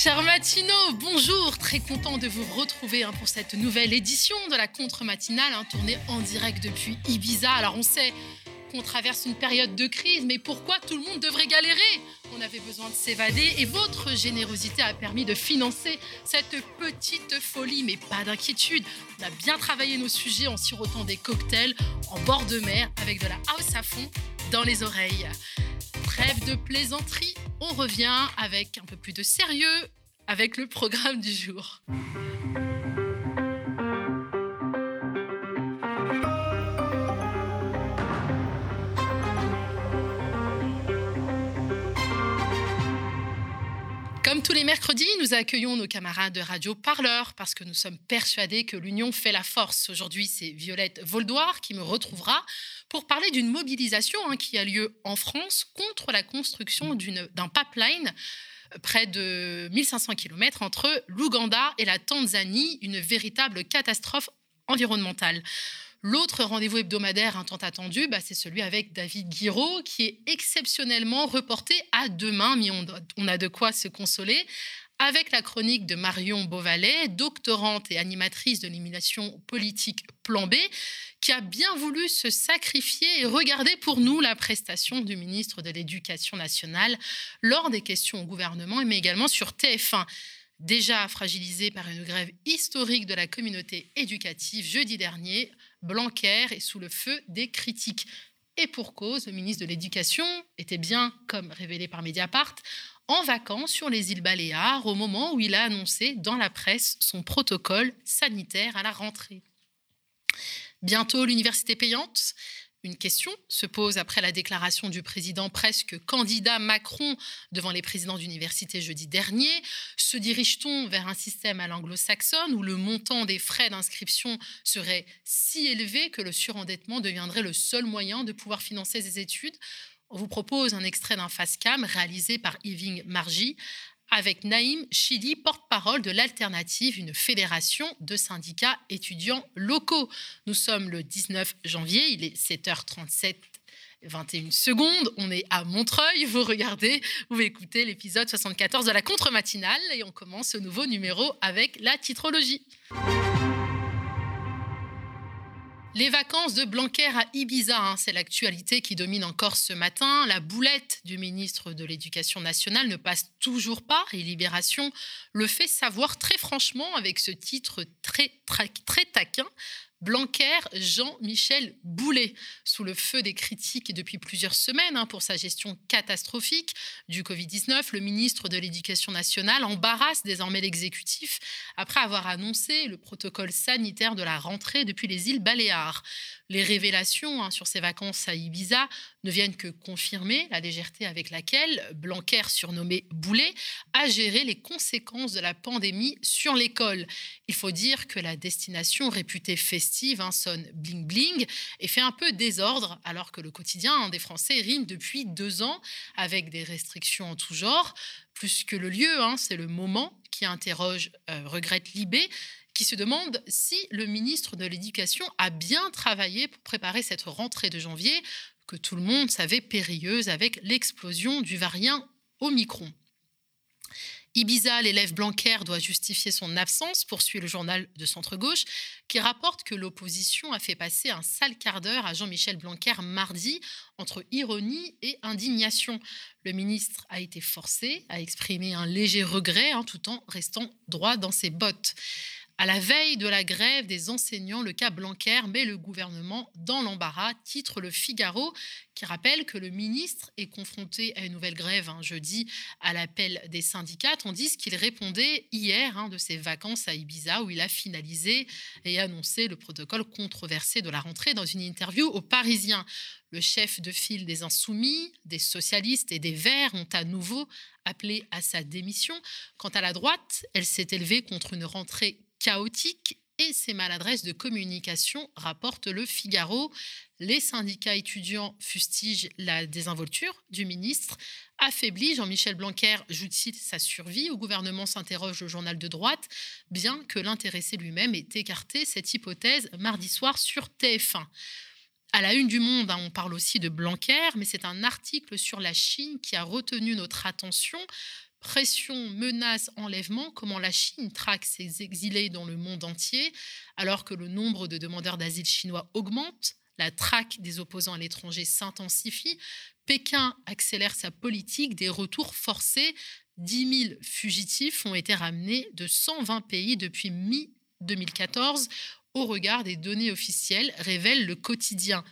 Cher Matino, bonjour, très content de vous retrouver hein, pour cette nouvelle édition de la contre-matinale, hein, tournée en direct depuis Ibiza. Alors on sait qu'on traverse une période de crise, mais pourquoi tout le monde devrait galérer? On avait besoin de s'évader et votre générosité a permis de financer cette petite folie, mais pas d'inquiétude. On a bien travaillé nos sujets en sirotant des cocktails en bord de mer avec de la house à fond dans les oreilles. Trêve de plaisanterie, on revient avec un peu plus de sérieux avec le programme du jour. Comme tous les mercredis, nous accueillons nos camarades de Radio Parleur parce que nous sommes persuadés que l'union fait la force. Aujourd'hui, c'est Violette Voldoir qui me retrouvera pour parler d'une mobilisation hein, qui a lieu en France contre la construction d'un pipeline près de 1500 km entre l'Ouganda et la Tanzanie, une véritable catastrophe environnementale. L'autre rendez-vous hebdomadaire un tant attendu, bah, c'est celui avec David Guiraud, qui est exceptionnellement reporté à demain, mais on, a de quoi se consoler avec la chronique de Marion Beauvalet, doctorante et animatrice de l'élimination politique Plan B, qui a bien voulu se sacrifier et regarder pour nous la prestation du ministre de l'Éducation nationale lors des questions au gouvernement, mais également sur TF1 déjà fragilisé par une grève historique de la communauté éducative jeudi dernier, Blanquer est sous le feu des critiques. Et pour cause, le ministre de l'Éducation était bien, comme révélé par Mediapart, en vacances sur les îles Baléares au moment où il a annoncé dans la presse son protocole sanitaire à la rentrée. Bientôt l'université payante une question se pose après la déclaration du président presque candidat Macron devant les présidents d'université jeudi dernier. Se dirige-t-on vers un système à l'anglo-saxonne où le montant des frais d'inscription serait si élevé que le surendettement deviendrait le seul moyen de pouvoir financer ses études? On vous propose un extrait d'un face-cam réalisé par Yving Margy avec Naïm Chidi, porte-parole de l'Alternative, une fédération de syndicats étudiants locaux. Nous sommes le 19 janvier, il est 7h37 21 secondes. On est à Montreuil. Vous regardez, vous écoutez l'épisode 74 de la contre-matinale et on commence ce nouveau numéro avec la titrologie. Les vacances de Blanquer à Ibiza, hein, c'est l'actualité qui domine encore ce matin. La boulette du ministre de l'Éducation nationale ne passe toujours pas et Libération le fait savoir très franchement avec ce titre très, taquin Blanquer, Jean-Michel Boulet, sous le feu des critiques depuis plusieurs semaines hein, pour sa gestion catastrophique du Covid-19, le ministre de l'Éducation nationale embarrasse désormais l'exécutif après avoir annoncé le protocole sanitaire de la rentrée depuis les îles Baléares. Les révélations hein, sur ses vacances à Ibiza ne viennent que confirmer la légèreté avec laquelle Blanquer, surnommé Boulet, a géré les conséquences de la pandémie sur l'école. Il faut dire que la destination réputée festive hein, sonne bling bling et fait un peu désordre alors que le quotidien hein, des Français rime depuis deux ans avec des restrictions en tout genre. Plus que le lieu, c'est le moment qui interroge, euh, regrette Libé, qui se demande si le ministre de l'Éducation a bien travaillé pour préparer cette rentrée de janvier que tout le monde savait périlleuse avec l'explosion du variant Omicron. Ibiza, l'élève Blanquer doit justifier son absence, poursuit le journal de centre-gauche, qui rapporte que l'opposition a fait passer un sale quart d'heure à Jean-Michel Blanquer mardi entre ironie et indignation. Le ministre a été forcé à exprimer un léger regret hein, tout en restant droit dans ses bottes. À la veille de la grève des enseignants, le cas Blanquer met le gouvernement dans l'embarras, titre le Figaro, qui rappelle que le ministre est confronté à une nouvelle grève un jeudi à l'appel des syndicats, tandis qu'il répondait hier hein, de ses vacances à Ibiza, où il a finalisé et annoncé le protocole controversé de la rentrée dans une interview aux Parisiens. Le chef de file des Insoumis, des socialistes et des Verts ont à nouveau appelé à sa démission. Quant à la droite, elle s'est élevée contre une rentrée chaotique et ses maladresses de communication, rapporte le Figaro. Les syndicats étudiants fustigent la désinvolture du ministre. Affaibli, Jean-Michel Blanquer joue-t-il sa survie? Au gouvernement s'interroge le journal de droite, bien que l'intéressé lui-même ait écarté cette hypothèse mardi soir sur TF1. À la une du Monde, hein, on parle aussi de Blanquer, mais c'est un article sur la Chine qui a retenu notre attention Pression, menace, enlèvement, comment la Chine traque ses exilés dans le monde entier, alors que le nombre de demandeurs d'asile chinois augmente, la traque des opposants à l'étranger s'intensifie, Pékin accélère sa politique des retours forcés. 10 000 fugitifs ont été ramenés de 120 pays depuis mi-2014 au regard des données officielles, révèle le quotidien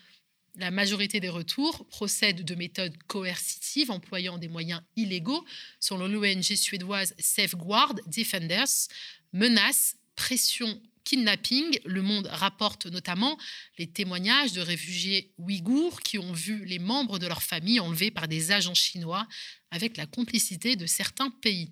la majorité des retours procèdent de méthodes coercitives employant des moyens illégaux, selon l'ONG suédoise Safeguard Defenders, menaces, pression, kidnapping. Le Monde rapporte notamment les témoignages de réfugiés ouïghours qui ont vu les membres de leur famille enlevés par des agents chinois avec la complicité de certains pays.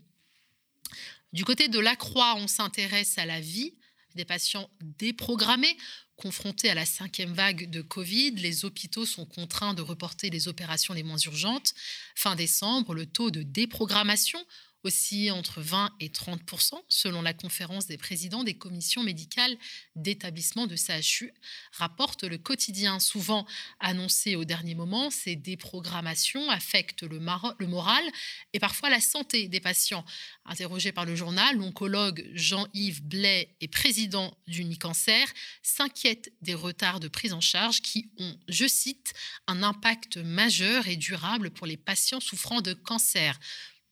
Du côté de la Croix, on s'intéresse à la vie des patients déprogrammés Confrontés à la cinquième vague de Covid, les hôpitaux sont contraints de reporter les opérations les moins urgentes. Fin décembre, le taux de déprogrammation aussi entre 20 et 30% selon la conférence des présidents des commissions médicales d'établissement de CHU, rapporte le quotidien. Souvent annoncé au dernier moment, ces déprogrammations affectent le, le moral et parfois la santé des patients. Interrogé par le journal, l'oncologue Jean-Yves Blais et président d'Unicancer s'inquiète des retards de prise en charge qui ont, je cite, un impact majeur et durable pour les patients souffrant de cancer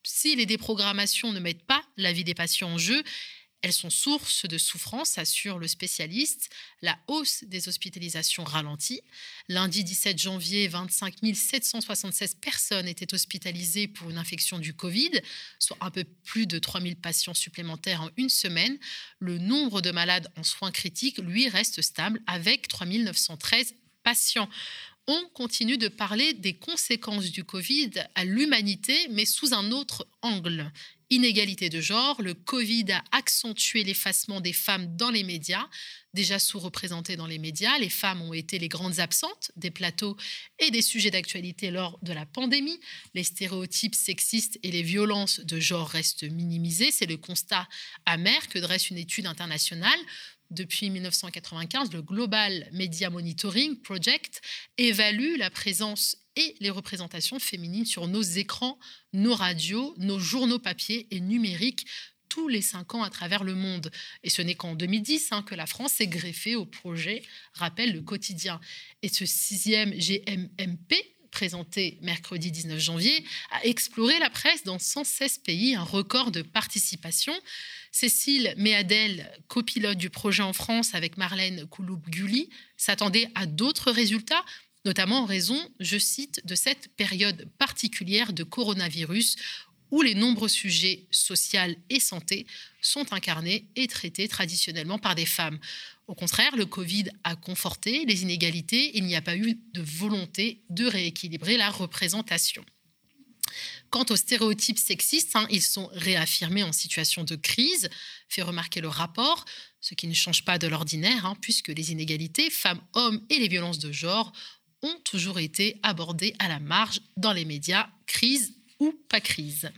si les déprogrammations ne mettent pas la vie des patients en jeu, elles sont source de souffrance, assure le spécialiste. La hausse des hospitalisations ralentit. Lundi 17 janvier, 25 776 personnes étaient hospitalisées pour une infection du Covid, soit un peu plus de 3 000 patients supplémentaires en une semaine. Le nombre de malades en soins critiques, lui, reste stable avec 3 913 patients on continue de parler des conséquences du Covid à l'humanité, mais sous un autre angle. Inégalité de genre, le Covid a accentué l'effacement des femmes dans les médias. Déjà sous-représentées dans les médias, les femmes ont été les grandes absentes des plateaux et des sujets d'actualité lors de la pandémie. Les stéréotypes sexistes et les violences de genre restent minimisés. C'est le constat amer que dresse une étude internationale depuis 1995, le Global Media Monitoring Project évalue la présence et les représentations féminines sur nos écrans, nos radios, nos journaux papier et numériques tous les cinq ans à travers le monde. Et ce n'est qu'en 2010 hein, que la France s'est greffée au projet, rappelle le quotidien. Et ce sixième GMMP, présenté mercredi 19 janvier, a exploré la presse dans 116 pays, un record de participation. Cécile Méadel, copilote du projet en France avec Marlène Kouloub-Gulli, s'attendait à d'autres résultats, notamment en raison, je cite, de cette période particulière de coronavirus où les nombreux sujets sociaux et santé sont incarnés et traités traditionnellement par des femmes. Au contraire, le Covid a conforté les inégalités, il n'y a pas eu de volonté de rééquilibrer la représentation. Quant aux stéréotypes sexistes, hein, ils sont réaffirmés en situation de crise, fait remarquer le rapport, ce qui ne change pas de l'ordinaire, hein, puisque les inégalités femmes-hommes et les violences de genre ont toujours été abordées à la marge dans les médias, crise pas crise.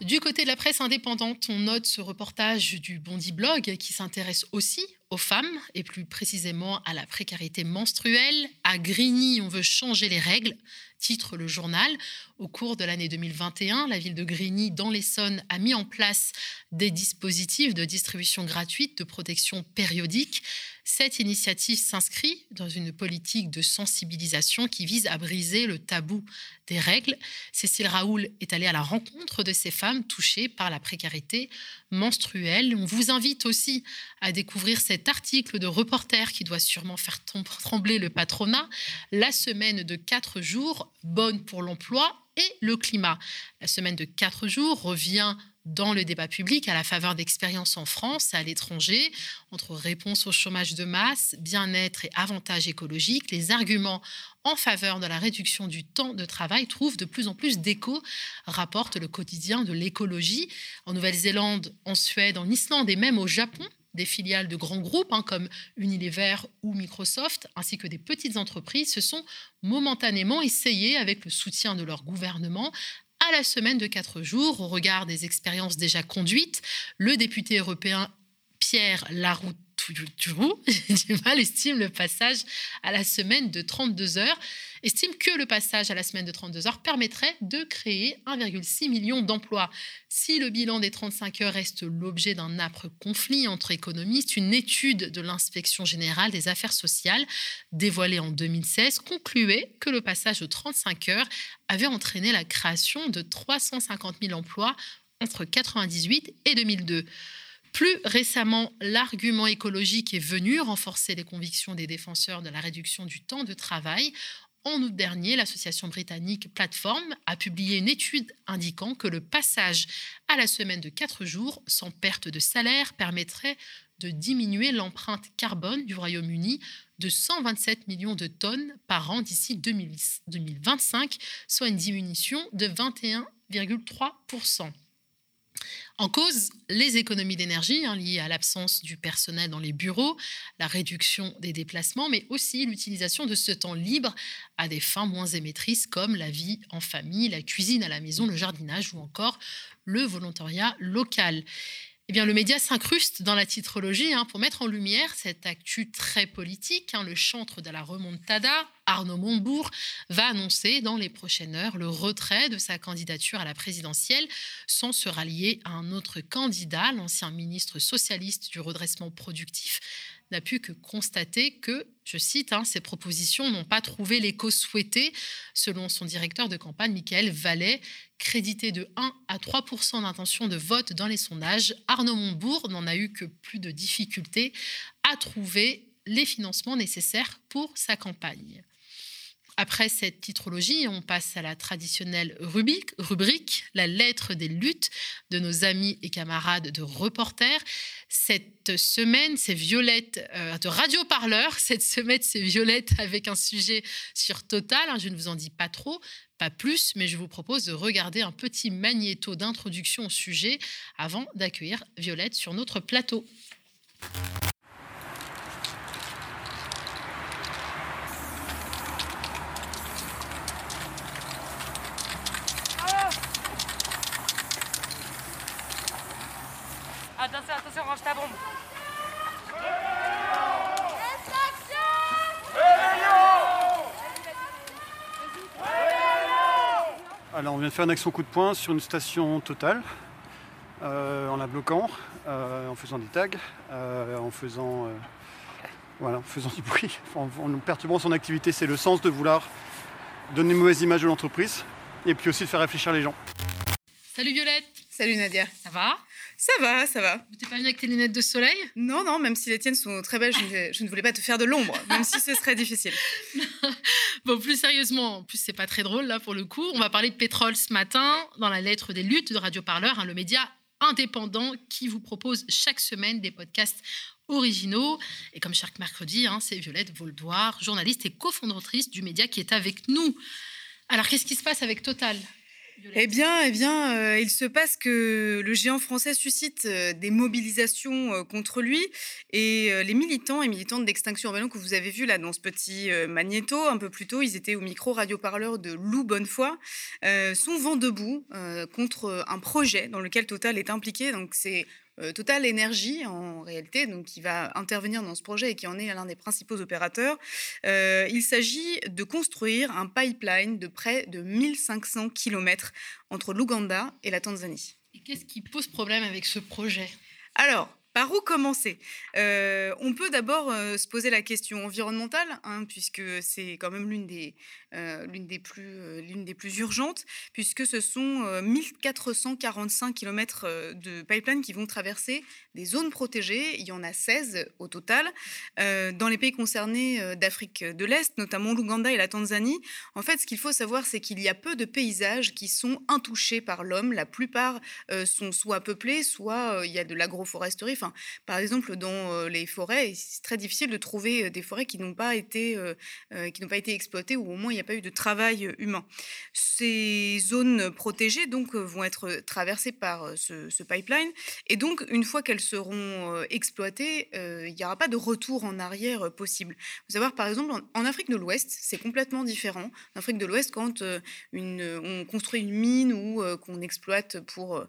Du côté de la presse indépendante, on note ce reportage du Bondi Blog qui s'intéresse aussi aux femmes et plus précisément à la précarité menstruelle. À Grigny, on veut changer les règles, titre le journal. Au cours de l'année 2021, la ville de Grigny, dans l'Essonne, a mis en place des dispositifs de distribution gratuite de protection périodique. Cette initiative s'inscrit dans une politique de sensibilisation qui vise à briser le tabou des règles. Cécile Raoul est allée à la rencontre de ces femmes touchées par la précarité menstruelle. On vous invite aussi à découvrir cet article de reporter qui doit sûrement faire trembler le patronat. La semaine de quatre jours, bonne pour l'emploi et le climat. La semaine de quatre jours revient dans le débat public à la faveur d'expériences en France et à l'étranger, entre réponse au chômage de masse, bien-être et avantages écologiques, les arguments en faveur de la réduction du temps de travail trouvent de plus en plus d'écho, rapporte le quotidien de l'écologie. En Nouvelle-Zélande, en Suède, en Islande et même au Japon, des filiales de grands groupes hein, comme Unilever ou Microsoft, ainsi que des petites entreprises, se sont momentanément essayées, avec le soutien de leur gouvernement, à la semaine de quatre jours. Au regard des expériences déjà conduites, le député européen Pierre Laroute j'ai du mal, estime le passage à la semaine de 32 heures, estime que le passage à la semaine de 32 heures permettrait de créer 1,6 million d'emplois. Si le bilan des 35 heures reste l'objet d'un âpre conflit entre économistes, une étude de l'inspection générale des affaires sociales dévoilée en 2016 concluait que le passage de 35 heures avait entraîné la création de 350 000 emplois entre 1998 et 2002. Plus récemment, l'argument écologique est venu renforcer les convictions des défenseurs de la réduction du temps de travail. En août dernier, l'association britannique Platform a publié une étude indiquant que le passage à la semaine de 4 jours sans perte de salaire permettrait de diminuer l'empreinte carbone du Royaume-Uni de 127 millions de tonnes par an d'ici 2025, soit une diminution de 21,3%. En cause, les économies d'énergie hein, liées à l'absence du personnel dans les bureaux, la réduction des déplacements, mais aussi l'utilisation de ce temps libre à des fins moins émettrices comme la vie en famille, la cuisine à la maison, le jardinage ou encore le volontariat local eh bien, le média s'incruste dans la titrologie hein, pour mettre en lumière cette actu très politique. Hein. le chantre de la remontada, Arnaud Montebourg, va annoncer dans les prochaines heures le retrait de sa candidature à la présidentielle sans se rallier à un autre candidat, l'ancien ministre socialiste du redressement productif n'a pu que constater que, je cite, hein, ces propositions n'ont pas trouvé l'écho souhaité, selon son directeur de campagne, Michael Vallet, crédité de 1 à 3% d'intention de vote dans les sondages. Arnaud Montebourg n'en a eu que plus de difficultés à trouver les financements nécessaires pour sa campagne. Après cette titrologie, on passe à la traditionnelle rubrique, la lettre des luttes de nos amis et camarades de reporters. Cette semaine, c'est Violette euh, de Radio Parleur. Cette semaine, c'est Violette avec un sujet sur Total. Hein, je ne vous en dis pas trop, pas plus, mais je vous propose de regarder un petit magnéto d'introduction au sujet avant d'accueillir Violette sur notre plateau. De faire une action coup de poing sur une station totale euh, en la bloquant, euh, en faisant des tags, euh, en faisant voilà, en faisant du bruit, en, perturbant son activité. C'est le sens de vouloir donner une mauvaise image de l'entreprise et puis aussi de faire réfléchir les gens. Salut Violette Salut Nadia. Ça va? Ça va, ça va. Tu n'es pas venue avec tes lunettes de soleil? Non, non, même si les tiennes sont très belles, je ne, voulais pas te faire de l'ombre, même si ce serait difficile. bon, plus sérieusement, en plus c'est pas très drôle là pour le coup, on va parler de pétrole ce matin dans la lettre des luttes de Radio Parleur, hein, le média indépendant qui vous propose chaque semaine des podcasts originaux. Et comme chaque mercredi, hein, c'est Violette Voldoir, journaliste et cofondatrice du média qui est avec nous. Alors, qu'est-ce qui se passe avec Total? Eh bien, eh bien euh, il se passe que le géant français suscite euh, des mobilisations euh, contre lui et les militants et militantes d'Extinction Rebellion que vous avez vus là dans ce petit magnéto un peu plus tôt, ils étaient au micro radio-parleur de Lou Bonnefoy, sont vent debout contre un projet dans lequel Total est impliqué. Donc c'est Total Energy en réalité, donc qui va intervenir dans ce projet et qui en est l'un des principaux opérateurs. Euh, il s'agit de construire un pipeline de près de 1500 km entre l'Ouganda et la Tanzanie. Et qu'est-ce qui pose problème avec ce projet? Alors, par où commencer? Euh, On peut d'abord se poser la question environnementale, hein, puisque c'est quand même l'une des, l'une des, plus, des plus urgentes, puisque ce sont 1445 km de pipeline qui vont traverser des zones protégées. Il y en a 16 au total. dans les pays concernés d'Afrique de l'Est, notamment l'Ouganda et la Tanzanie, en fait, ce qu'il faut savoir, c'est qu'il y a peu de paysages qui sont intouchés par l'homme. La plupart sont soit peuplés, soit il y a de l'agroforesterie. Par exemple, dans les forêts, c'est très difficile de trouver des forêts qui n'ont pas été, qui n'ont pas été exploitées ou au moins il n'y a pas eu de travail humain. Ces zones protégées donc vont être traversées par ce, pipeline et donc une fois qu'elles seront exploitées, il n'y aura pas de retour en arrière possible. Vous savoir par exemple en, Afrique de l'Ouest, c'est complètement différent. En Afrique de l'Ouest, quand on construit une mine ou qu'on exploite pour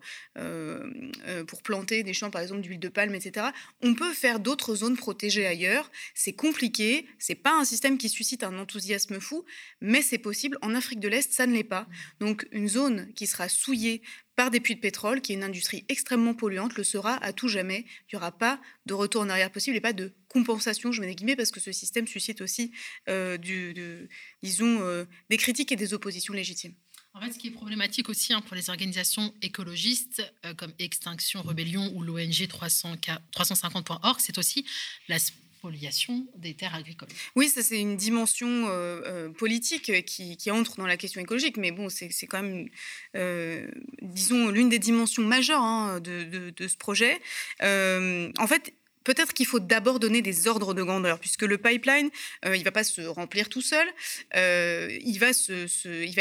pour planter des champs par exemple d'huile de palme etc. On peut faire d'autres zones protégées ailleurs. C'est compliqué, c'est pas un système qui suscite un enthousiasme fou, mais c'est possible. En Afrique de l'Est, ça ne l'est pas. Donc une zone qui sera souillée par des puits de pétrole, qui est une industrie extrêmement polluante, le sera à tout jamais. Il n'y aura pas de retour en arrière possible et pas de compensation, je mets des guillemets, parce que ce système suscite aussi, euh, du, disons, euh, des critiques et des oppositions légitimes. En fait, ce qui est problématique aussi hein, pour les organisations écologistes euh, comme Extinction Rebellion ou l'ONG 350.org, c'est aussi la spoliation des terres agricoles. Oui, ça c'est une dimension euh, euh, politique qui, entre dans la question écologique, mais bon, c'est quand même, disons, l'une des dimensions majeures hein, de, de, ce projet. en fait, peut-être qu'il faut d'abord donner des ordres de grandeur, puisque le pipeline, euh, il ne va pas se remplir tout seul, euh, il, va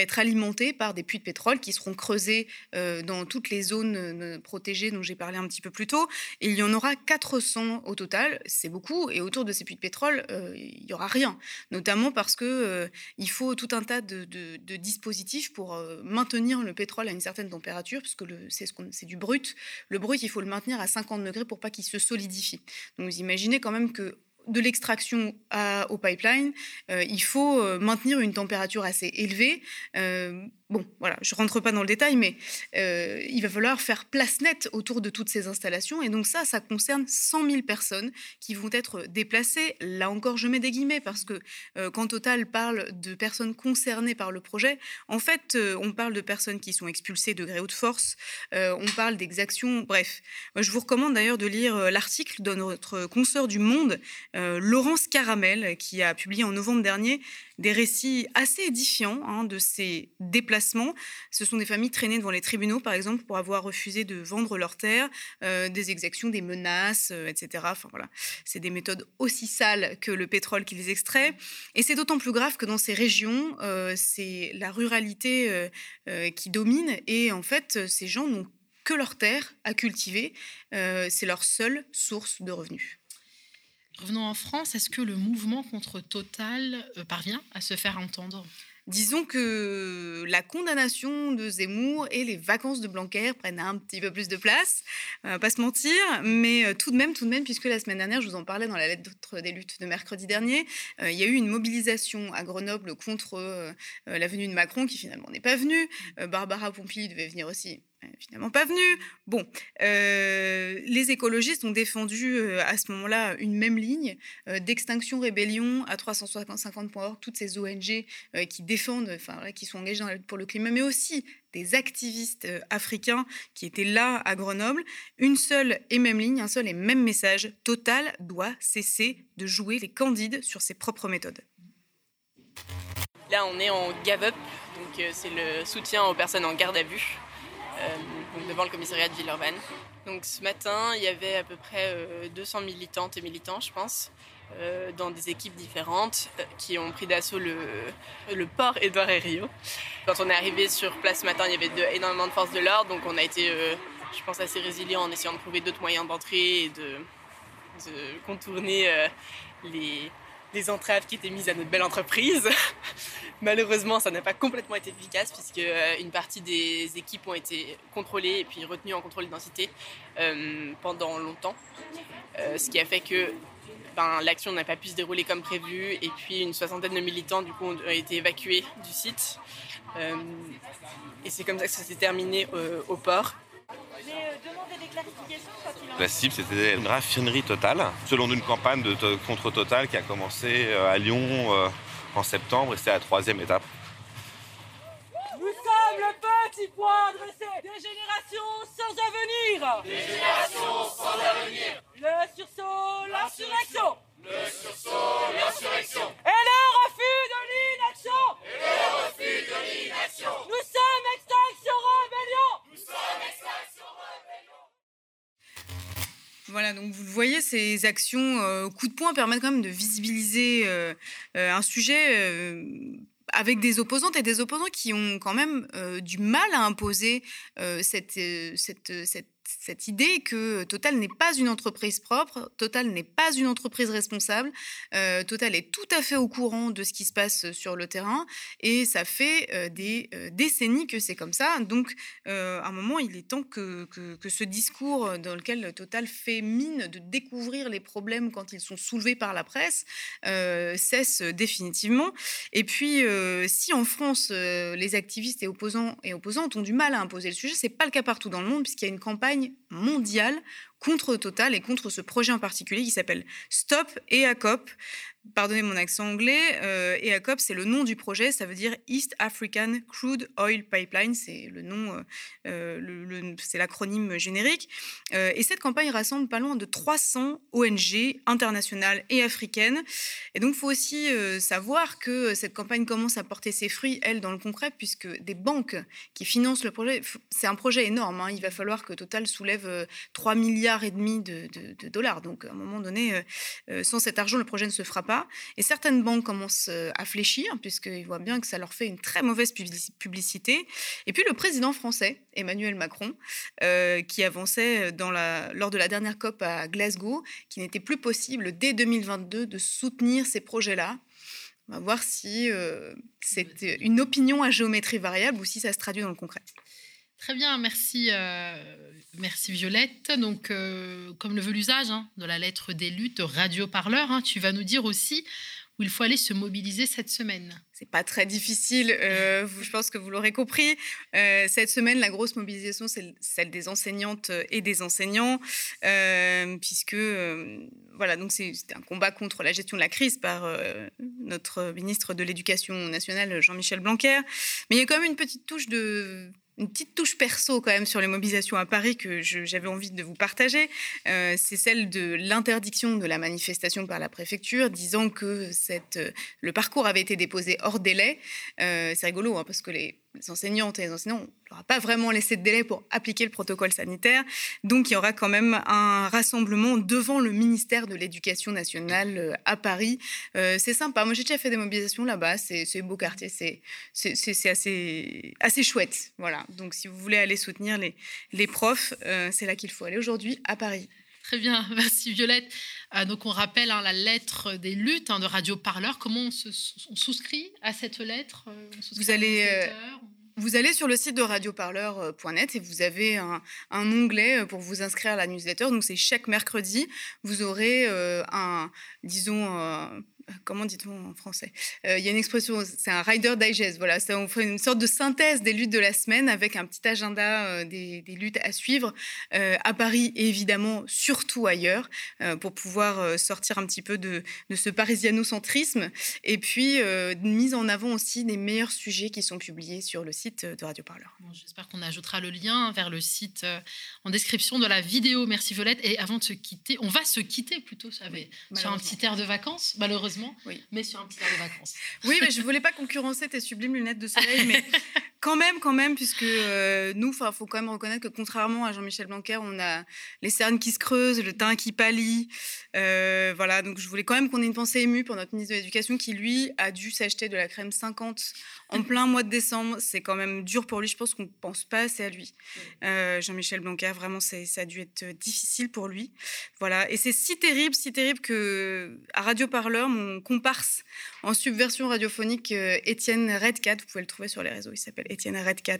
être alimenté par des puits de pétrole qui seront creusés euh, dans toutes les zones protégées dont j'ai parlé un petit peu plus tôt, il y en aura 400 au total, c'est beaucoup, et autour de ces puits de pétrole, il n'y aura rien, notamment parce que il faut tout un tas de, de dispositifs pour maintenir le pétrole à une certaine température, puisque c'est du brut. Le brut, il faut le maintenir à 50 degrés pour pas qu'il se solidifie. Donc vous imaginez quand même que de l'extraction au pipeline, euh, il faut euh, maintenir une température assez élevée. Euh, Bon, voilà, je rentre pas dans le détail, mais euh, il va falloir faire place nette autour de toutes ces installations. Et donc ça, ça concerne 100 000 personnes qui vont être déplacées. Là encore, je mets des guillemets parce que euh, quand Total parle de personnes concernées par le projet, en fait, euh, on parle de personnes qui sont expulsées de gré ou de force. on parle d'exactions. Bref, je vous recommande d'ailleurs de lire l'article de notre consoeur du Monde, Laurence Caramel, qui a publié en novembre dernier des récits assez édifiants hein, de ces déplacements. Ce sont des familles traînées devant les tribunaux, par exemple, pour avoir refusé de vendre leurs terres, euh, des exactions, des menaces, euh, etc. Enfin voilà, c'est des méthodes aussi sales que le pétrole qui les extrait. Et c'est d'autant plus grave que dans ces régions, euh, c'est la ruralité qui domine. Et en fait, ces gens n'ont que leurs terres à cultiver. c'est leur seule source de revenus. Revenons en France, est-ce que le mouvement contre Total euh, parvient à se faire entendre? Disons que la condamnation de Zemmour et les vacances de Blanquer prennent un petit peu plus de place, euh, pas se mentir, mais euh, tout de même, tout de même, puisque la semaine dernière, je vous en parlais dans la lettre des luttes de mercredi dernier, il y a eu une mobilisation à Grenoble contre la venue de Macron, qui finalement n'est pas venue. Barbara Pompili devait venir aussi, finalement pas venu. Bon, euh, les écologistes ont défendu euh, à ce moment-là une même ligne euh, d'extinction rébellion à 350.org, toutes ces ONG qui défendent, enfin qui sont engagées dans la lutte pour le climat, mais aussi des activistes africains qui étaient là à Grenoble. Une seule et même ligne, un seul et même message Total doit cesser de jouer les candides sur ses propres méthodes. Là, on est en Gave Up, donc c'est le soutien aux personnes en garde à vue. Euh, devant le commissariat de Villeurbanne. Donc ce matin, il y avait à peu près 200 euh, militantes et militants, je pense, euh, dans des équipes différentes qui ont pris d'assaut le, port Édouard et Rio. Quand on est arrivé sur place ce matin, il y avait énormément de forces de l'ordre, donc on a été, je pense, assez résilient en essayant de trouver d'autres moyens d'entrer et de contourner les, les entraves qui étaient mises à notre belle entreprise. Malheureusement, ça n'a pas complètement été efficace puisque euh, une partie des équipes ont été contrôlées et puis retenues en contrôle d'identité euh, pendant longtemps. Euh, ce qui a fait que ben, l'action n'a pas pu se dérouler comme prévu et puis une soixantaine de militants du coup ont été évacués du site. et c'est comme ça que ça s'est terminé au port. La cible, c'était une raffinerie totale, selon une campagne de, contre Total qui a commencé euh, à Lyon euh, en septembre et c'est la troisième étape. Nous sommes le petit point dressé des générations sans avenir Des générations ces actions euh, coup de poing permettent quand même de visibiliser euh, euh, un sujet avec des opposantes et des opposants qui ont quand même du mal à imposer cette, cette, cette cette idée que Total n'est pas une entreprise propre, Total n'est pas une entreprise responsable, euh, Total est tout à fait au courant de ce qui se passe sur le terrain et ça fait euh, des euh, décennies que c'est comme ça. Donc, à un moment, il est temps que, que, que, ce discours dans lequel Total fait mine de découvrir les problèmes quand ils sont soulevés par la presse cesse définitivement. Et puis, si en France, les activistes et opposants et opposantes ont du mal à imposer le sujet, c'est pas le cas partout dans le monde puisqu'il y a une campagne mondiale contre Total et contre ce projet en particulier qui s'appelle Stop EACOP, pardonnez mon accent anglais, euh, EACOP, c'est le nom du projet, ça veut dire East African Crude Oil Pipeline, c'est le nom, euh, euh c'est l'acronyme générique. Euh, et cette campagne rassemble pas loin de 300 ONG internationales et africaines. Et donc, il faut aussi savoir que cette campagne commence à porter ses fruits, elle, dans le concret, puisque des banques qui financent le projet, c'est un projet énorme. Hein, il va falloir que Total soulève 3 milliards et demi de, de, de, dollars. Donc, à un moment donné, sans cet argent, le projet ne se fera pas. Et certaines banques commencent euh, à fléchir, puisqu'ils voient bien que ça leur fait une très mauvaise publicité. Et puis le président français, Emmanuel Macron, euh, qui avançait dans la, lors de la dernière COP à Glasgow, qu'il n'était plus possible dès 2022 de soutenir ces projets-là. On va voir si euh, c'est une opinion à géométrie variable ou si ça se traduit dans le concret. Très bien, merci, euh, merci Violette. Donc, euh, comme le veut l'usage hein, de la lettre des luttes radio-parleur, hein, tu vas nous dire aussi où il faut aller se mobiliser cette semaine. C'est pas très difficile, euh, je pense que vous l'aurez compris. cette semaine, la grosse mobilisation, c'est celle des enseignantes et des enseignants, puisque voilà, donc c'est un combat contre la gestion de la crise par notre ministre de l'Éducation nationale, Jean-Michel Blanquer. Mais il y a quand même une petite touche de une petite touche perso quand même sur les mobilisations à Paris que j'avais envie de vous partager. Euh, c'est celle de l'interdiction de la manifestation par la préfecture, disant que euh, le parcours avait été déposé hors délai. Euh, c'est rigolo hein, parce que les les enseignantes et les enseignants, on leur pas vraiment laissé de délai pour appliquer le protocole sanitaire. Donc, il y aura quand même un rassemblement devant le ministère de l'Éducation nationale euh, à Paris. Euh, c'est sympa. Moi, j'ai déjà fait des mobilisations là-bas. C'est beau quartier. C'est assez, assez chouette. Voilà. Donc, si vous voulez aller soutenir les, les profs, euh, c'est là qu'il faut aller aujourd'hui à Paris. Très bien, merci Violette. Donc on rappelle hein, la lettre des luttes hein, de Radio Parleur. Comment on, se, on souscrit à cette lettre Vous allez, vous allez sur le site de radioparleur.net et vous avez un, onglet euh, pour vous inscrire à la newsletter. Donc c'est chaque mercredi, vous aurez euh, un, disons, euh, comment dit-on en français? Il y a une expression, c'est un Rider Digest. Voilà, ça, on fait une sorte de synthèse des luttes de la semaine avec un petit agenda des, luttes à suivre à Paris et évidemment surtout ailleurs pour pouvoir sortir un petit peu de, de ce parisianocentrisme et puis mise en avant aussi des meilleurs sujets qui sont publiés sur le site de Radio Parleur. J'espère qu'on ajoutera le lien vers le site en description de la vidéo. Merci Violette. Et avant de se quitter, on va se quitter plutôt sur un petit air de vacances, malheureusement oui. mais sur un petit air de vacances. Oui, mais je voulais pas concurrencer tes sublimes lunettes de soleil, mais quand même, quand même, puisque euh, nous, il faut quand même reconnaître que contrairement à Jean-Michel Blanquer, on a les cernes qui se creusent, le teint qui pâlit. Euh, voilà, donc je voulais quand même qu'on ait une pensée émue pour notre ministre de l'Éducation qui, lui, a dû s'acheter de la crème 50 en plein mois de décembre. C'est quand même dur pour lui. Je pense qu'on ne pense pas assez à lui. Euh, Jean-Michel Blanquer, vraiment, ça a dû être difficile pour lui. Voilà, et c'est si terrible, si terrible que à Radio Parleur, mon comparse en subversion radiophonique, Étienne Redcat, vous pouvez le trouver sur les réseaux, il s'appelle Étienne Redcat,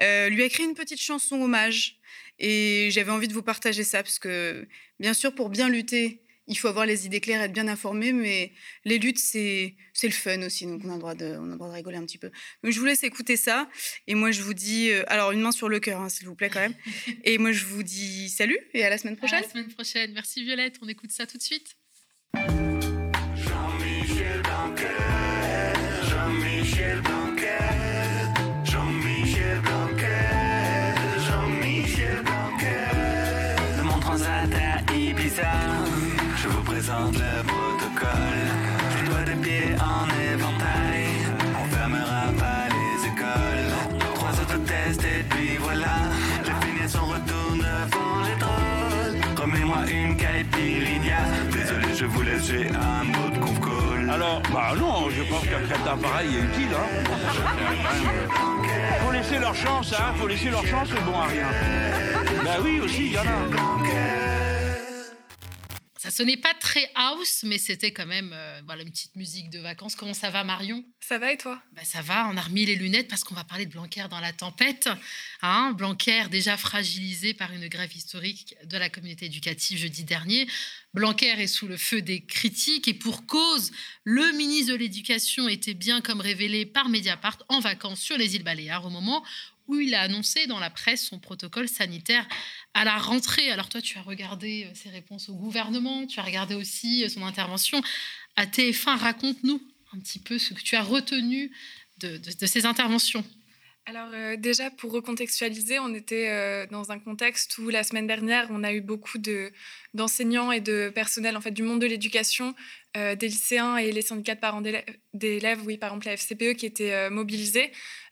euh, lui a écrit une petite chanson hommage. Et j'avais envie de vous partager ça, parce que bien sûr, pour bien lutter, il faut avoir les idées claires, être bien informé, mais les luttes, c'est le fun aussi, donc on a, le droit de, on a droit de rigoler un petit peu. Donc je vous laisse écouter ça, et moi je vous dis, euh, alors une main sur le cœur, hein, s'il vous plaît quand même, et moi je vous dis salut, et à la semaine prochaine. À la semaine prochaine, merci Violette, on écoute ça tout de suite. Je vous laisse, j'ai un mot de conf call. Alors, bah non, je pense qu'un crème d'appareil est utile. Hein. Faut laisser leur chance, hein. Faut laisser leur chance, c'est bon à rien. Bah oui, aussi, il y en a. Ça sonnait pas très house, mais c'était quand même euh, voilà, une petite musique de vacances. Comment ça va, Marion? Ça va et toi? Bah, Ça va, on a remis les lunettes parce qu'on va parler de Blanquer dans la tempête. Hein Blanquer, déjà fragilisé par une grève historique de la communauté éducative jeudi dernier. Blanquer est sous le feu des critiques et pour cause, le ministre de l'Éducation était bien comme révélé par Mediapart en vacances sur les îles Baléares au moment où il a annoncé dans la presse son protocole sanitaire à la rentrée. Alors toi, tu as regardé euh, ses réponses au gouvernement, tu as regardé aussi euh, son intervention à TF1. Raconte-nous un petit peu ce que tu as retenu de, de, ces interventions. Alors euh, déjà, pour recontextualiser, on était dans un contexte où la semaine dernière, on a eu beaucoup de, d'enseignants et de personnel en fait, du monde de l'éducation, euh, des lycéens et les syndicats de parents d'élèves, oui, par exemple la FCPE, qui étaient euh, mobilisés.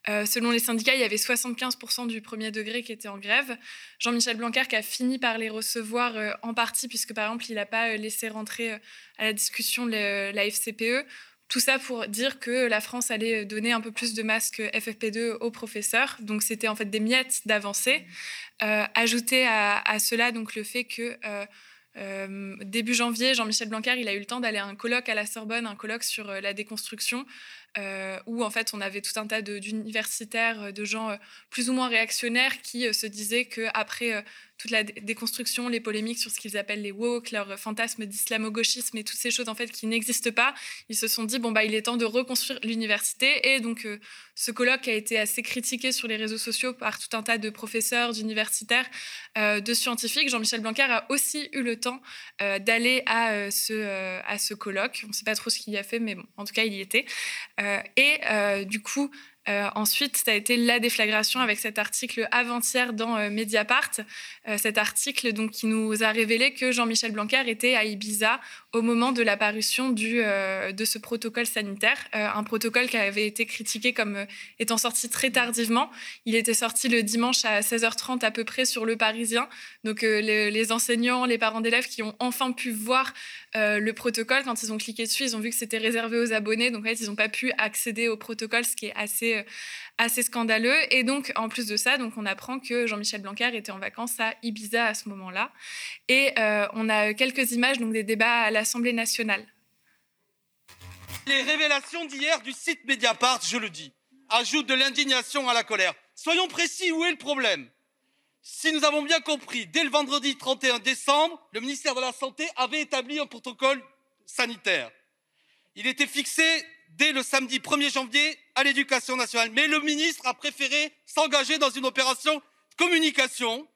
Euh, selon les syndicats, il y avait 75% du premier degré qui était en grève. Jean-Michel Blanquer qui a fini par les recevoir euh, en partie, puisque par exemple, il n'a pas laissé rentrer à la discussion le- la FCPE. Tout ça pour dire que la France allait donner un peu plus de masques FFP2 aux professeurs. Donc c'était en fait des miettes d'avancée. Ajouter à, à cela donc le fait que euh, début janvier, Jean-Michel Blanquer, il a eu le temps d'aller à un colloque à la Sorbonne, un colloque sur euh, la déconstruction, euh, où en fait on avait tout un tas d'universitaires, de gens plus ou moins réactionnaires qui se disaient que après toute la dé- déconstruction, les polémiques sur ce qu'ils appellent les woke, leur fantasme d'islamo-gauchisme et toutes ces choses en fait qui n'existent pas, ils se sont dit bon bah il est temps de reconstruire l'université et donc euh, ce colloque a été assez critiqué sur les réseaux sociaux par tout un tas de professeurs, d'universitaires, euh, de scientifiques. Jean-Michel Blanquer a aussi eu le temps euh, d'aller à, ce, à ce colloque. On ne sait pas trop ce qu'il y a fait, mais bon, en tout cas, il y était. Et du coup, euh, ensuite, ça a été la déflagration avec cet article avant-hier dans euh, Mediapart. Euh, cet article donc, qui nous a révélé que Jean-Michel Blanquer était à Ibiza au moment de la parution du, euh, de ce protocole sanitaire. Euh, un protocole qui avait été critiqué comme euh, étant sorti très tardivement. Il était sorti le dimanche à 16h30 à peu près sur Le Parisien. Donc les, enseignants, les parents d'élèves qui ont enfin pu voir le protocole, quand ils ont cliqué dessus, ils ont vu que c'était réservé aux abonnés. Donc en fait, ils n'ont pas pu accéder au protocole, ce qui est assez, assez scandaleux. Et donc, en plus de ça, donc, on apprend que Jean-Michel Blanquer était en vacances à Ibiza à ce moment-là. Et euh, on a quelques images donc, des débats à l'Assemblée nationale. Les révélations d'hier du site Mediapart, je le dis, ajoutent de l'indignation à la colère. Soyons précis, où est le problème? Si nous avons bien compris, dès le vendredi 31 décembre, le ministère de la Santé avait établi un protocole sanitaire. Il était fixé dès le samedi 1er janvier à l'éducation nationale. Mais le ministre a préféré s'engager dans une opération de communication,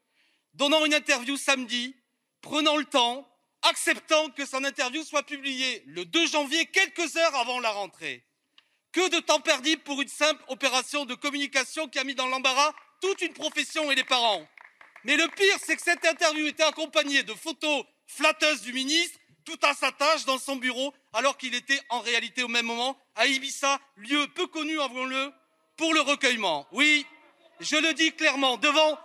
donnant une interview samedi, prenant le temps, acceptant que son interview soit publiée le 2 janvier, quelques heures avant la rentrée. Que de temps perdu pour une simple opération de communication qui a mis dans l'embarras toute une profession et les parents. Mais le pire, c'est que cette interview était accompagnée de photos flatteuses du ministre, tout à sa tâche dans son bureau, alors qu'il était en réalité au même moment à Ibiza, lieu peu connu, avouons-le, pour le recueillement. Oui, je le dis clairement, devant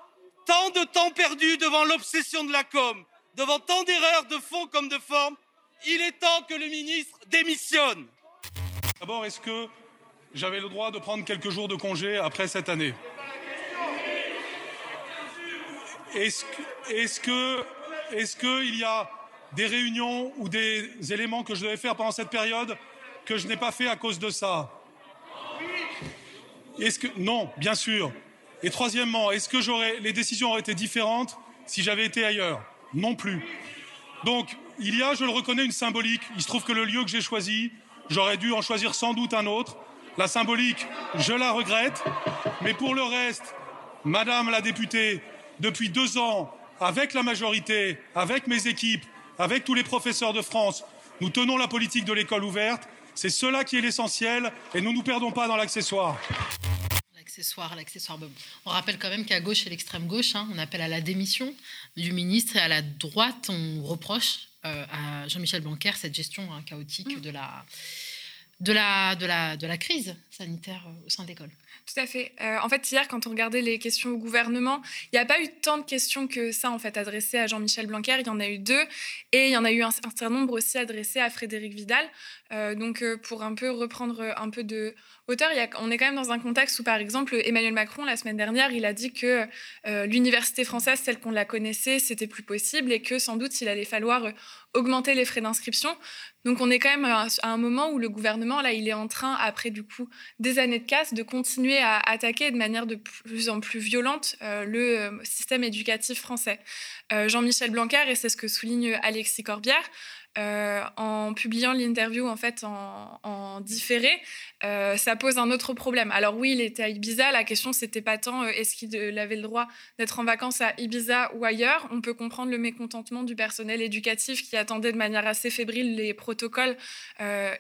tant de temps perdu, devant l'obsession de la com, devant tant d'erreurs de fond comme de forme, il est temps que le ministre démissionne. D'abord, est-ce que j'avais le droit de prendre quelques jours de congé après cette année? Est-ce que, est-ce que, est-ce qu'il y a des réunions ou des éléments que je devais faire pendant cette période que je n'ai pas fait à cause de ça non, bien sûr. Et troisièmement, est-ce que j'aurais les décisions auraient été différentes si j'avais été ailleurs? Non plus. Donc, il y a, je le reconnais, une symbolique. Il se trouve que le lieu que j'ai choisi, j'aurais dû en choisir sans doute un autre. La symbolique, je la regrette. Mais pour le reste, Madame la députée, depuis deux ans, avec la majorité, avec mes équipes, avec tous les professeurs de France, nous tenons la politique de l'école ouverte. C'est cela qui est l'essentiel et nous ne nous perdons pas dans l'accessoire. L'accessoire, l'accessoire. On rappelle quand même qu'à gauche et l'extrême gauche, hein, on appelle à la démission du ministre et à la droite, on reproche euh, à Jean-Michel Blanquer cette gestion hein, chaotique de la de la, de la, de la crise sanitaire au sein de l'école. Tout à fait. Euh, en fait, hier, quand on regardait les questions au gouvernement, il n'y a pas eu tant de questions que ça, en fait, adressées à Jean-Michel Blanquer. Il y en a eu deux. Et il y en a eu un certain nombre aussi adressées à Frédéric Vidal. Euh, donc, euh, pour un peu reprendre un peu de hauteur, on est quand même dans un contexte où, par exemple, Emmanuel Macron, la semaine dernière, il a dit que l'université française, telle qu'on la connaissait, c'était plus possible et que sans doute, il allait falloir augmenter les frais d'inscription. Donc on est quand même à un moment où le gouvernement, là, il est en train, après du coup des années de casse, de continuer à attaquer de manière de plus en plus violente euh, le euh, système éducatif français. Euh, Jean-Michel Blanquer, et c'est ce que souligne Alexis Corbière, euh, en publiant l'interview en fait en, différé, euh, ça pose un autre problème. Alors oui, il était à Ibiza. La question c'était pas tant euh, est-ce qu'il avait le droit d'être en vacances à Ibiza ou ailleurs? On peut comprendre le mécontentement du personnel éducatif qui attendait de manière assez fébrile les protocoles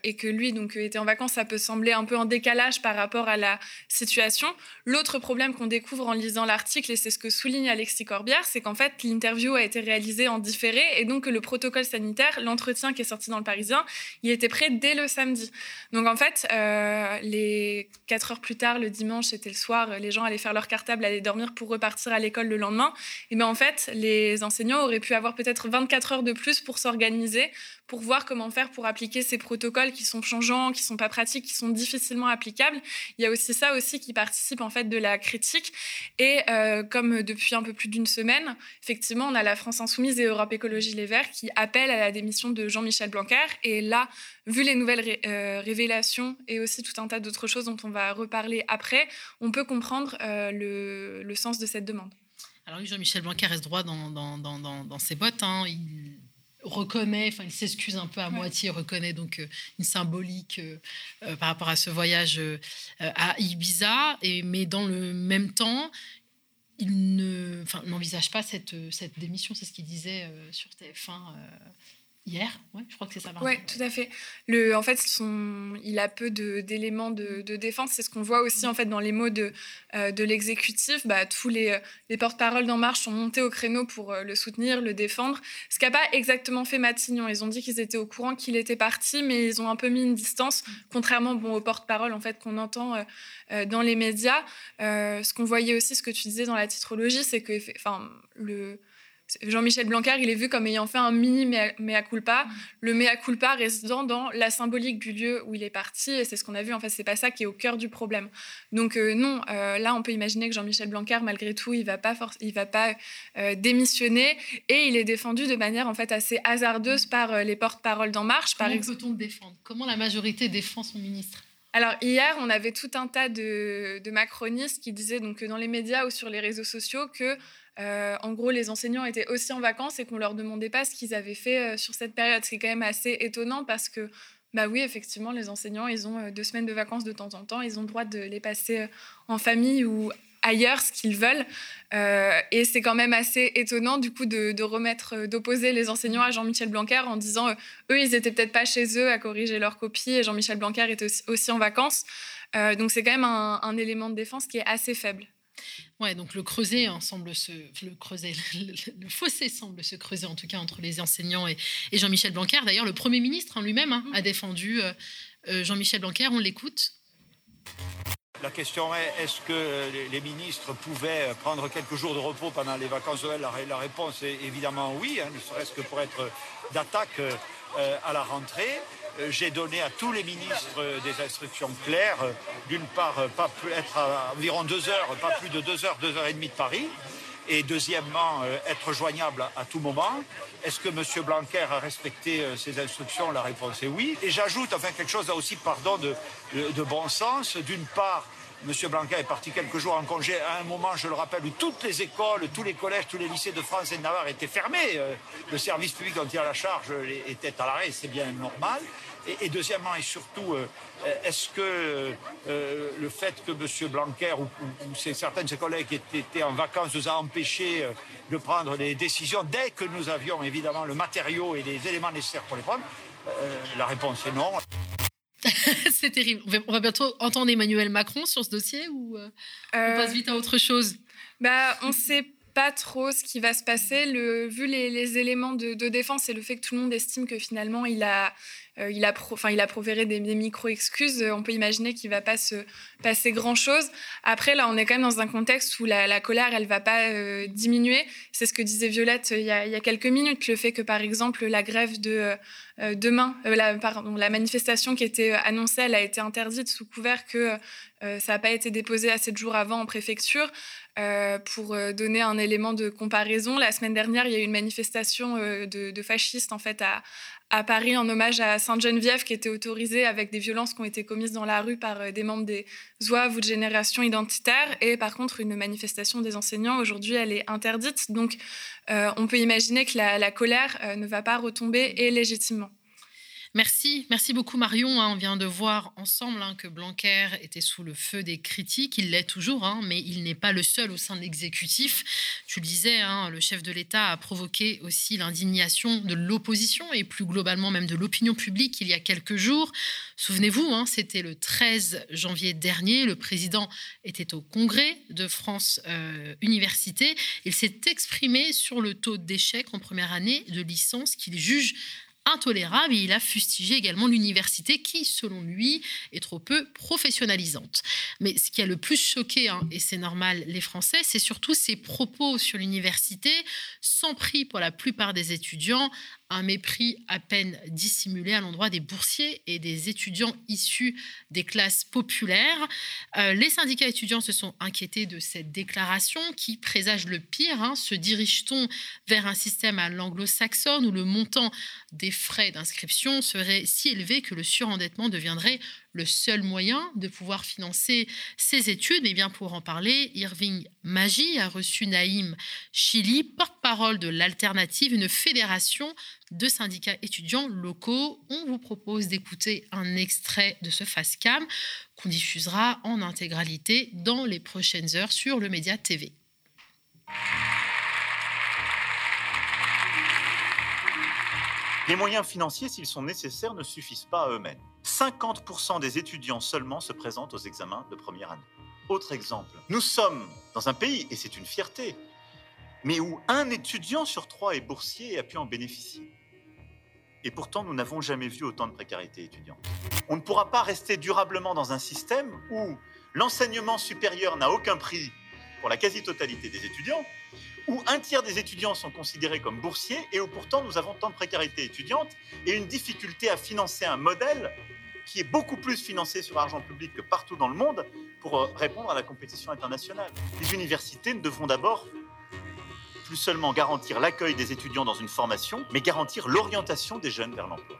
et que lui donc était en vacances. Ça peut sembler un peu en décalage par rapport à la situation. L'autre problème qu'on découvre en lisant l'article et c'est ce que souligne Alexis Corbière, c'est qu'en fait l'interview a été réalisée en différé et donc le protocole sanitaire, l'entreprise qui est sorti dans le Parisien, il était prêt dès le samedi. Donc en fait, euh, les quatre heures plus tard, le dimanche, c'était le soir, les gens allaient faire leur cartable, allaient dormir pour repartir à l'école le lendemain. Et bien en fait, les enseignants auraient pu avoir peut-être 24 heures de plus pour s'organiser, pour voir comment faire pour appliquer ces protocoles qui sont changeants, qui sont pas pratiques, qui sont difficilement applicables. Il y a aussi ça aussi qui participe en fait de la critique. Et euh, comme depuis un peu plus d'une semaine, effectivement, on a la France Insoumise et Europe Écologie Les Verts qui appellent à la démission de Jean-Michel Blanquer. Et là, vu les nouvelles euh, révélations et aussi tout un tas d'autres choses dont on va reparler après, on peut comprendre euh, le, sens de cette demande. Alors oui, Jean-Michel Blanquer reste droit dans, ses bottes. Hein. Reconnaît, enfin il s'excuse un peu à moitié, reconnaît donc euh, une symbolique par rapport à ce voyage à Ibiza, et, mais dans le même temps, il ne, n'envisage pas cette, cette démission, c'est ce qu'il disait sur TF1 hier. Ouais, je crois que c'est ça. Oui, tout à fait. Le, en fait, son, il a peu d'éléments de, de, défense. C'est ce qu'on voit aussi en fait dans les mots de, euh, de l'exécutif. Bah, tous les, euh, les porte-paroles d'En Marche sont montés au créneau pour euh, le soutenir, le défendre. Ce qu'a pas exactement fait Matignon. Ils ont dit qu'ils étaient au courant qu'il était parti, mais ils ont un peu mis une distance, contrairement bon, aux porte-paroles en fait qu'on entend dans les médias. ce qu'on voyait aussi, ce que tu disais dans la titrologie, c'est que, enfin, le Jean-Michel Blanquer, il est vu comme ayant fait un mini mea culpa, le mea culpa résidant dans la symbolique du lieu où il est parti, et c'est ce qu'on a vu, en fait, c'est pas ça qui est au cœur du problème. Donc euh, non, euh, là, on peut imaginer que Jean-Michel Blanquer, malgré tout, il va pas, il va pas euh, démissionner, et il est défendu de manière, en fait, assez hasardeuse par les porte-paroles d'En Marche. Comment peut-on défendre? Comment la majorité défend son ministre? Alors hier, on avait tout un tas de, macronistes qui disaient donc dans les médias ou sur les réseaux sociaux que euh, en gros, les enseignants étaient aussi en vacances et qu'on leur demandait pas ce qu'ils avaient fait euh, sur cette période. C'est quand même assez étonnant parce que, bah oui, effectivement, les enseignants, ils ont euh, deux semaines de vacances de temps en temps. Ils ont le droit de les passer en famille ou ailleurs, ce qu'ils veulent. et c'est quand même assez étonnant, du coup, de, remettre, d'opposer les enseignants à Jean-Michel Blanquer en disant, eux, ils étaient peut-être pas chez eux à corriger leurs copies et Jean-Michel Blanquer était aussi, en vacances. donc c'est quand même un élément de défense qui est assez faible. Ouais, donc le creuset hein, semble se, le creuset, le, fossé semble se creuser en tout cas entre les enseignants et, Jean-Michel Blanquer. D'ailleurs, le Premier ministre hein, lui-même hein, a défendu euh, euh, Jean-Michel Blanquer. On l'écoute. La question est est-ce que les ministres pouvaient prendre quelques jours de repos pendant les vacances de Noël? La, réponse est évidemment oui, ne serait-ce que pour être d'attaque euh, à la rentrée. Euh, j'ai donné à tous les ministres des instructions claires, euh, d'une part, euh, pas être à environ deux heures, pas plus de deux heures, deux heures et demie de Paris, et deuxièmement, être joignable à tout moment. Est-ce que M. Blanquer a respecté ces instructions? La réponse est oui. Et j'ajoute, enfin, quelque chose là aussi, pardon, de, de bon sens. D'une part, M. Blanquer est parti quelques jours en congé à un moment, je le rappelle, où toutes les écoles, tous les collèges, tous les lycées de France et de Navarre étaient fermés. Euh, le service public dont il a la charge était à l'arrêt, c'est bien normal. Et, deuxièmement et surtout, euh, est-ce que euh, le fait que M. Blanquer ou, certains de ses collègues étaient en vacances nous a empêchés de prendre des décisions dès que nous avions évidemment le matériau et les éléments nécessaires pour les prendre La réponse est non. c'est terrible. On va bientôt entendre Emmanuel Macron sur ce dossier ou euh, on passe vite à autre chose? bah, On sait pas trop ce qui va se passer. Vu les, éléments de, défense et le fait que tout le monde estime que finalement il a, euh, il a, enfin, il a proféré des, micro-excuses, on peut imaginer qu'il ne va pas se passer grand-chose. Après, là, on est quand même dans un contexte où la, colère, elle ne va pas euh, diminuer. C'est ce que disait Violette il y, a, il y, a, quelques minutes, le fait que, par exemple, la grève de demain, la manifestation qui était annoncée, elle a été interdite sous couvert que ça n'a pas été déposé à sept jours avant en préfecture. Euh, pour euh, donner un élément de comparaison, la semaine dernière, il y a eu une manifestation euh, de, fascistes en fait à, Paris en hommage à Sainte-Geneviève qui était autorisée avec des violences qui ont été commises dans la rue par des membres des zouaves ou de génération identitaire. Et par contre, une manifestation des enseignants, aujourd'hui, elle est interdite. Donc, on peut imaginer que la, la colère ne va pas retomber et légitimement. Merci, merci beaucoup Marion. Hein. on vient de voir ensemble hein, que Blanquer était sous le feu des critiques. Il l'est toujours, hein, mais il n'est pas le seul au sein de l'exécutif. Tu le disais, le chef de l'État a provoqué aussi l'indignation de l'opposition et plus globalement même de l'opinion publique il y a quelques jours. Souvenez-vous, c'était le 13 janvier dernier. Le président était au congrès de France euh, Université. Il s'est exprimé sur le taux d'échec en première année de licence qu'il juge intolérable et il a fustigé également l'université qui, selon lui, est trop peu professionnalisante. Mais ce qui a le plus choqué, hein, et c'est normal, les Français, c'est surtout ses propos sur l'université, sans prix pour la plupart des étudiants, un mépris à peine dissimulé à l'endroit des boursiers et des étudiants issus des classes populaires. Euh, les syndicats étudiants se sont inquiétés de cette déclaration qui présage le pire. Hein. Se dirige-t-on vers un système à l'anglo-saxonne où le montant des frais d'inscription serait si élevé que le surendettement deviendrait le seul moyen de pouvoir financer ses études. Mais bien pour en parler, Irving Magi a reçu Naïm Chili, porte-parole de l'Alternative, une fédération de syndicats étudiants locaux. On vous propose d'écouter un extrait de ce FASCAM qu'on diffusera en intégralité dans les prochaines heures sur le Média TV. Les moyens financiers, s'ils sont nécessaires, ne suffisent pas à eux-mêmes. 50% des étudiants seulement se présentent aux examens de première année. Autre exemple, nous sommes dans un pays, et c'est une fierté, mais où un étudiant sur trois est boursier et a pu en bénéficier. Et pourtant, nous n'avons jamais vu autant de précarité étudiante. On ne pourra pas rester durablement dans un système où l'enseignement supérieur n'a aucun prix pour la quasi-totalité des étudiants, où un tiers des étudiants sont considérés comme boursiers et où pourtant nous avons tant de précarité étudiante et une difficulté à financer un modèle qui est beaucoup plus financé sur argent public que partout dans le monde pour euh, répondre à la compétition internationale. Les universités devront d'abord plus seulement garantir l'accueil des étudiants dans une formation, mais garantir l'orientation des jeunes vers l'emploi.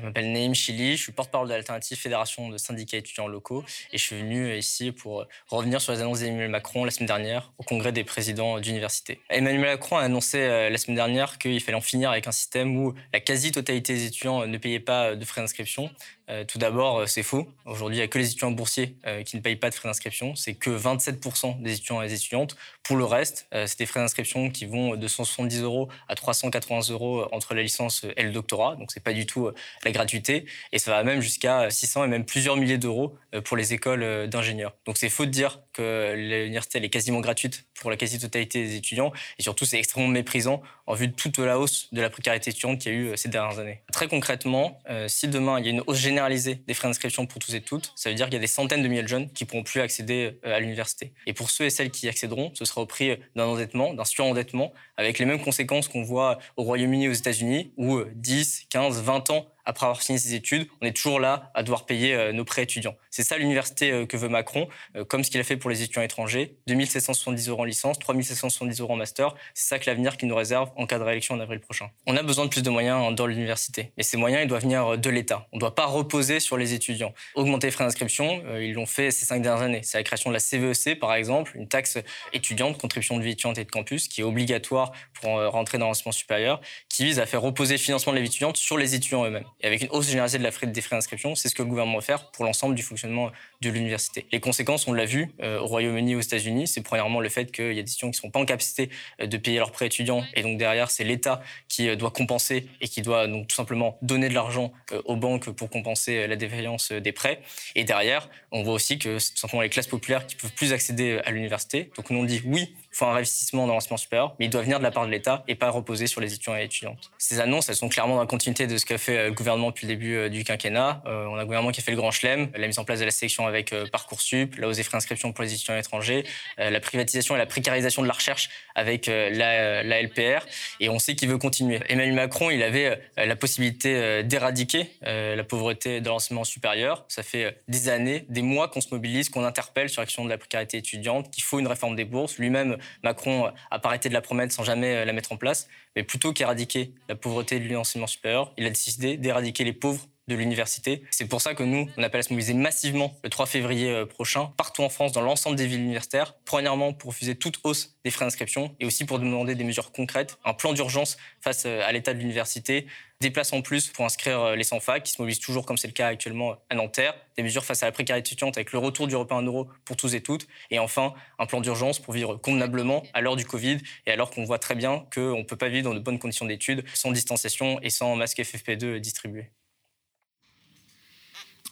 Je m'appelle Naïm Chili, je suis porte-parole de l'Alternative Fédération de syndicats étudiants locaux et je suis venu ici pour revenir sur les annonces d'Emmanuel Macron la semaine dernière au congrès des présidents d'université. Emmanuel Macron a annoncé euh, la semaine dernière qu'il fallait en finir avec un système où la quasi-totalité des étudiants ne payaient pas de frais d'inscription euh, tout d'abord, euh, c'est faux. Aujourd'hui, il n'y a que les étudiants boursiers euh, qui ne payent pas de frais d'inscription. C'est que 27% des étudiants et des étudiantes. Pour le reste, c'est des frais d'inscription qui vont de 170 euros à 380 euros entre la licence et le doctorat. Donc, c'est pas du tout la gratuité. Et ça va même jusqu'à 600 et même plusieurs milliers d'euros pour les écoles d'ingénieurs. Donc, c'est faux de dire que l'université est quasiment gratuite pour la quasi-totalité des étudiants. Et surtout, c'est extrêmement méprisant en vue de toute la hausse de la précarité étudiante qu'il y a eu ces dernières années. Très concrètement, si demain il y a une hausse générale des frais d'inscription pour tous et toutes, ça veut dire qu'il y a des centaines de milliers de jeunes qui pourront plus accéder euh, à l'université. Et pour ceux et celles qui y accéderont, ce sera au prix d'un endettement, d'un surendettement, avec les mêmes conséquences qu'on voit au Royaume-Uni et aux États-Unis, où 10, 15, 20 ans après avoir fini ses études, on est toujours là à devoir payer euh, nos prêts étudiants. C'est ça l'université euh, que veut Macron, euh, comme ce qu'il a fait pour les étudiants étrangers. 2770 euros en licence, 3770 euros en master. C'est ça que l'avenir qui nous réserve en cas de réélection en avril prochain. On a besoin de plus de moyens dans l'université. Et ces moyens, ils doivent venir de l'État. On ne doit pas reposer sur les étudiants. Augmenter les frais d'inscription, ils l'ont fait ces cinq dernières années. C'est la création de la CVEC, e par exemple, une taxe étudiante, contribution de vie étudiante et de campus, qui est obligatoire pour rentrer dans l'enseignement supérieur, qui vise à faire reposer le financement de l'étudiante sur les étudiants eux-mêmes. Et avec une hausse généralisée de la frais, des frais d'inscription. C'est ce que le gouvernement va faire pour l'ensemble du fonctionnement de l'université. Les conséquences, on l'a vu au Royaume-Uni aux États-Unis, c'est premièrement le fait qu'il y a des étudiants qui ne sont pas en capacité de payer leurs prêts étudiants et donc derrière, c'est l'État qui doit compenser et qui doit donc tout simplement donner de l'argent aux banques pour compenser la défaillance des prêts. Et derrière, on voit aussi que c'est tout simplement les classes populaires qui peuvent plus accéder à l'université. Donc nous on dit oui, il faut un investissement dans l'enseignement supérieur, mais il doit venir de la part de l'État et pas reposer sur les étudiants et étudiantes. Ces annonces, elles sont clairement dans la continuité de ce qu'a fait euh, le gouvernement depuis le début euh, du quinquennat. Euh, on a un gouvernement qui a fait le grand chelem, la mise en place de la sélection avec Parcoursup, la hausse des frais d'inscription pour les étudiants étrangers, la privatisation et la précarisation de la recherche avec la, la LPR. Et on sait qu'il veut continuer. Emmanuel Macron, il avait la possibilité d'éradiquer la pauvreté de l'enseignement supérieur. Ça fait des années, des mois qu'on se mobilise, qu'on interpelle sur l'action de la précarité étudiante, qu'il faut une réforme des bourses. Lui-même, Macron a pas arrêté de la promettre sans jamais la mettre en place. Mais plutôt qu'éradiquer la pauvreté de l'enseignement supérieur, il a décidé d'éradiquer les pauvres de l'université. C'est pour ça que nous, on appelle à se mobiliser massivement le 3 février euh, prochain, partout en France, dans l'ensemble des villes universitaires. Premièrement, pour refuser toute hausse des frais d'inscription et aussi pour demander des mesures concrètes, un plan d'urgence face euh, à l'état de l'université, des places en plus pour inscrire euh, les sans-fac qui se mobilisent toujours comme c'est le cas actuellement à Nanterre, des mesures face à la précarité étudiante avec le retour du repas en euro pour tous et toutes, et enfin un plan d'urgence pour vivre convenablement à l'heure du Covid et alors qu'on voit très bien qu'on ne peut pas vivre dans de bonnes conditions d'études sans distanciation et sans masque FFP2 distribué.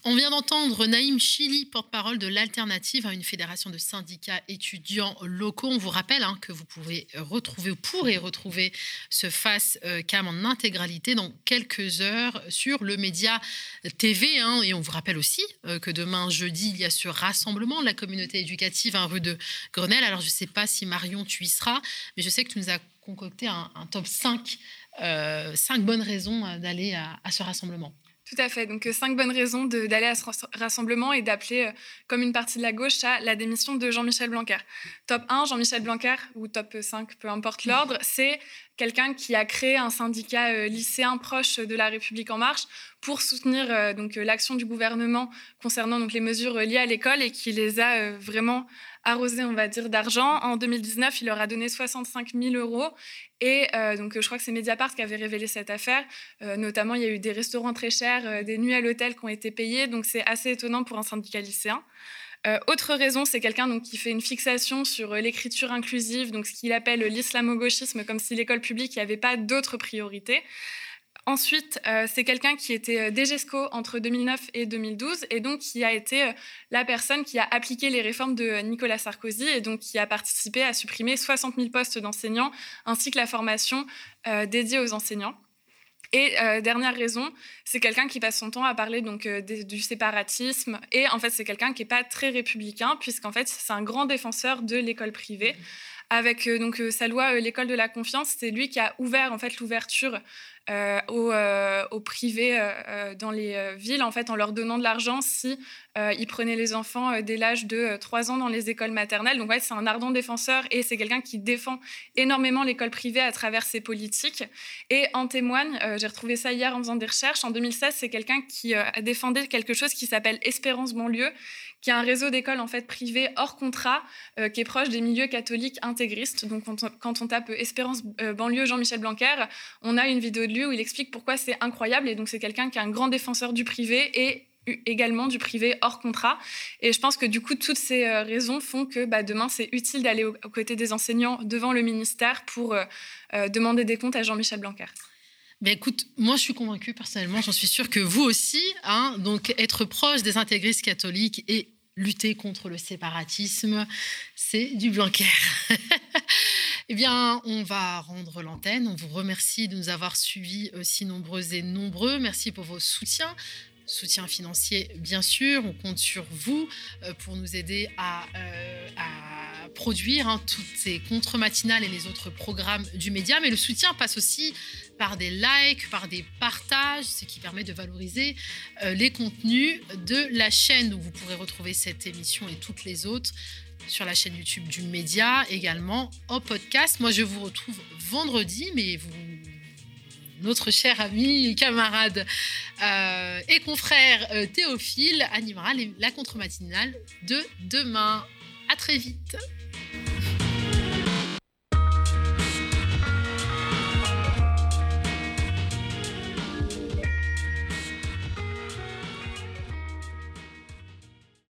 On vient d'entendre Naïm Chili, porte-parole de l'Alternative à une fédération de syndicats étudiants locaux. On vous rappelle hein, que vous pouvez retrouver, ou pourrez retrouver ce face euh, cam en intégralité dans quelques heures sur le média TV. Hein. et on vous rappelle aussi euh, que demain, jeudi, il y a ce rassemblement de la communauté éducative à rue de Grenelle. Alors, je ne sais pas si Marion, tu y seras, mais je sais que tu nous as concocté un, top 5, euh, 5 bonnes raisons d'aller à ce rassemblement. Tout à fait. Donc, euh, cinq bonnes raisons d'aller à ce rassemblement et d'appeler, euh, comme une partie de la gauche, à la démission de Jean-Michel Blanquer. Top 1, Jean-Michel Blanquer, ou top 5, peu importe l'ordre, c'est quelqu'un qui a créé un syndicat euh, lycéen proche de la République en marche pour soutenir donc l'action du gouvernement concernant donc les mesures liées à l'école et qui les a vraiment arrosé, on va dire, d'argent. En 2019, il leur a donné 65 000 euros. Et euh, donc, je crois que c'est Mediapart qui avait révélé cette affaire. Euh, notamment, il y a eu des restaurants très chers, euh, des nuits à l'hôtel qui ont été payées. Donc, c'est assez étonnant pour un syndicat lycéen. Autre raison, c'est quelqu'un qui fait une fixation sur l'écriture inclusive, donc ce qu'il appelle l'islamo-gauchisme, comme si l'école publique n'y avait pas d'autres priorités. Ensuite, euh, c'est quelqu'un qui était euh, DGESCO entre 2009 et 2012 et donc qui a été euh, la personne qui a appliqué les réformes de Nicolas Sarkozy et donc qui a participé à supprimer 60 000 postes d'enseignants ainsi que la formation dédiée aux enseignants. Et dernière raison, c'est quelqu'un qui passe son temps à parler donc du séparatisme. Et en fait c'est quelqu'un qui n'est pas très républicain puisqu'en fait c'est un grand défenseur de l'école privée avec donc sa loi l'école de la confiance, c'est lui qui a ouvert en fait l'ouverture euh, au, euh, au, privé euh, dans les villes, en fait, en leur donnant de l'argent si ils prenaient les enfants dès l'âge de 3 ans dans les écoles maternelles. Donc, ouais, c'est un ardent défenseur et c'est quelqu'un qui défend énormément l'école privée à travers ses politiques. Et en témoigne, j'ai retrouvé ça hier en faisant des recherches, en 2016, c'est quelqu'un qui a défendu quelque chose qui s'appelle Espérance banlieue, qui est un réseau d'écoles en fait privées hors contrat, euh, qui est proche des milieux catholiques intégristes. Donc quand on, tape Espérance euh, banlieue Jean-Michel Blanquer, on a une vidéo de lui où il explique pourquoi c'est incroyable. Et donc c'est quelqu'un qui est un grand défenseur du privé et également du privé hors contrat. Et je pense que du coup, toutes ces euh, raisons font que bah, demain, c'est utile d'aller aux côtés des enseignants devant le ministère pour demander des comptes à Jean-Michel Blanquer. Ben écoute, moi je suis convaincue personnellement, j'en suis sûre que vous aussi, hein, donc être proche des intégristes catholiques et lutter contre le séparatisme, c'est du Blanquer. eh bien, on va rendre l'antenne. On vous remercie de nous avoir suivis aussi nombreux et nombreux. Merci pour vos soutiens soutien financier, bien sûr. On compte sur vous euh, pour nous aider à, euh, produire hein, toutes ces contre-matinales et les autres programmes du média. Mais le soutien passe aussi par des likes, par des partages, ce qui permet de valoriser euh, les contenus de la chaîne. où vous pourrez retrouver cette émission et toutes les autres sur la chaîne YouTube du média, également au podcast. Moi, je vous retrouve vendredi, mais vous notre cher ami, camarade euh, et confrère euh, Théophile animera la contre-matinale de demain. À très vite.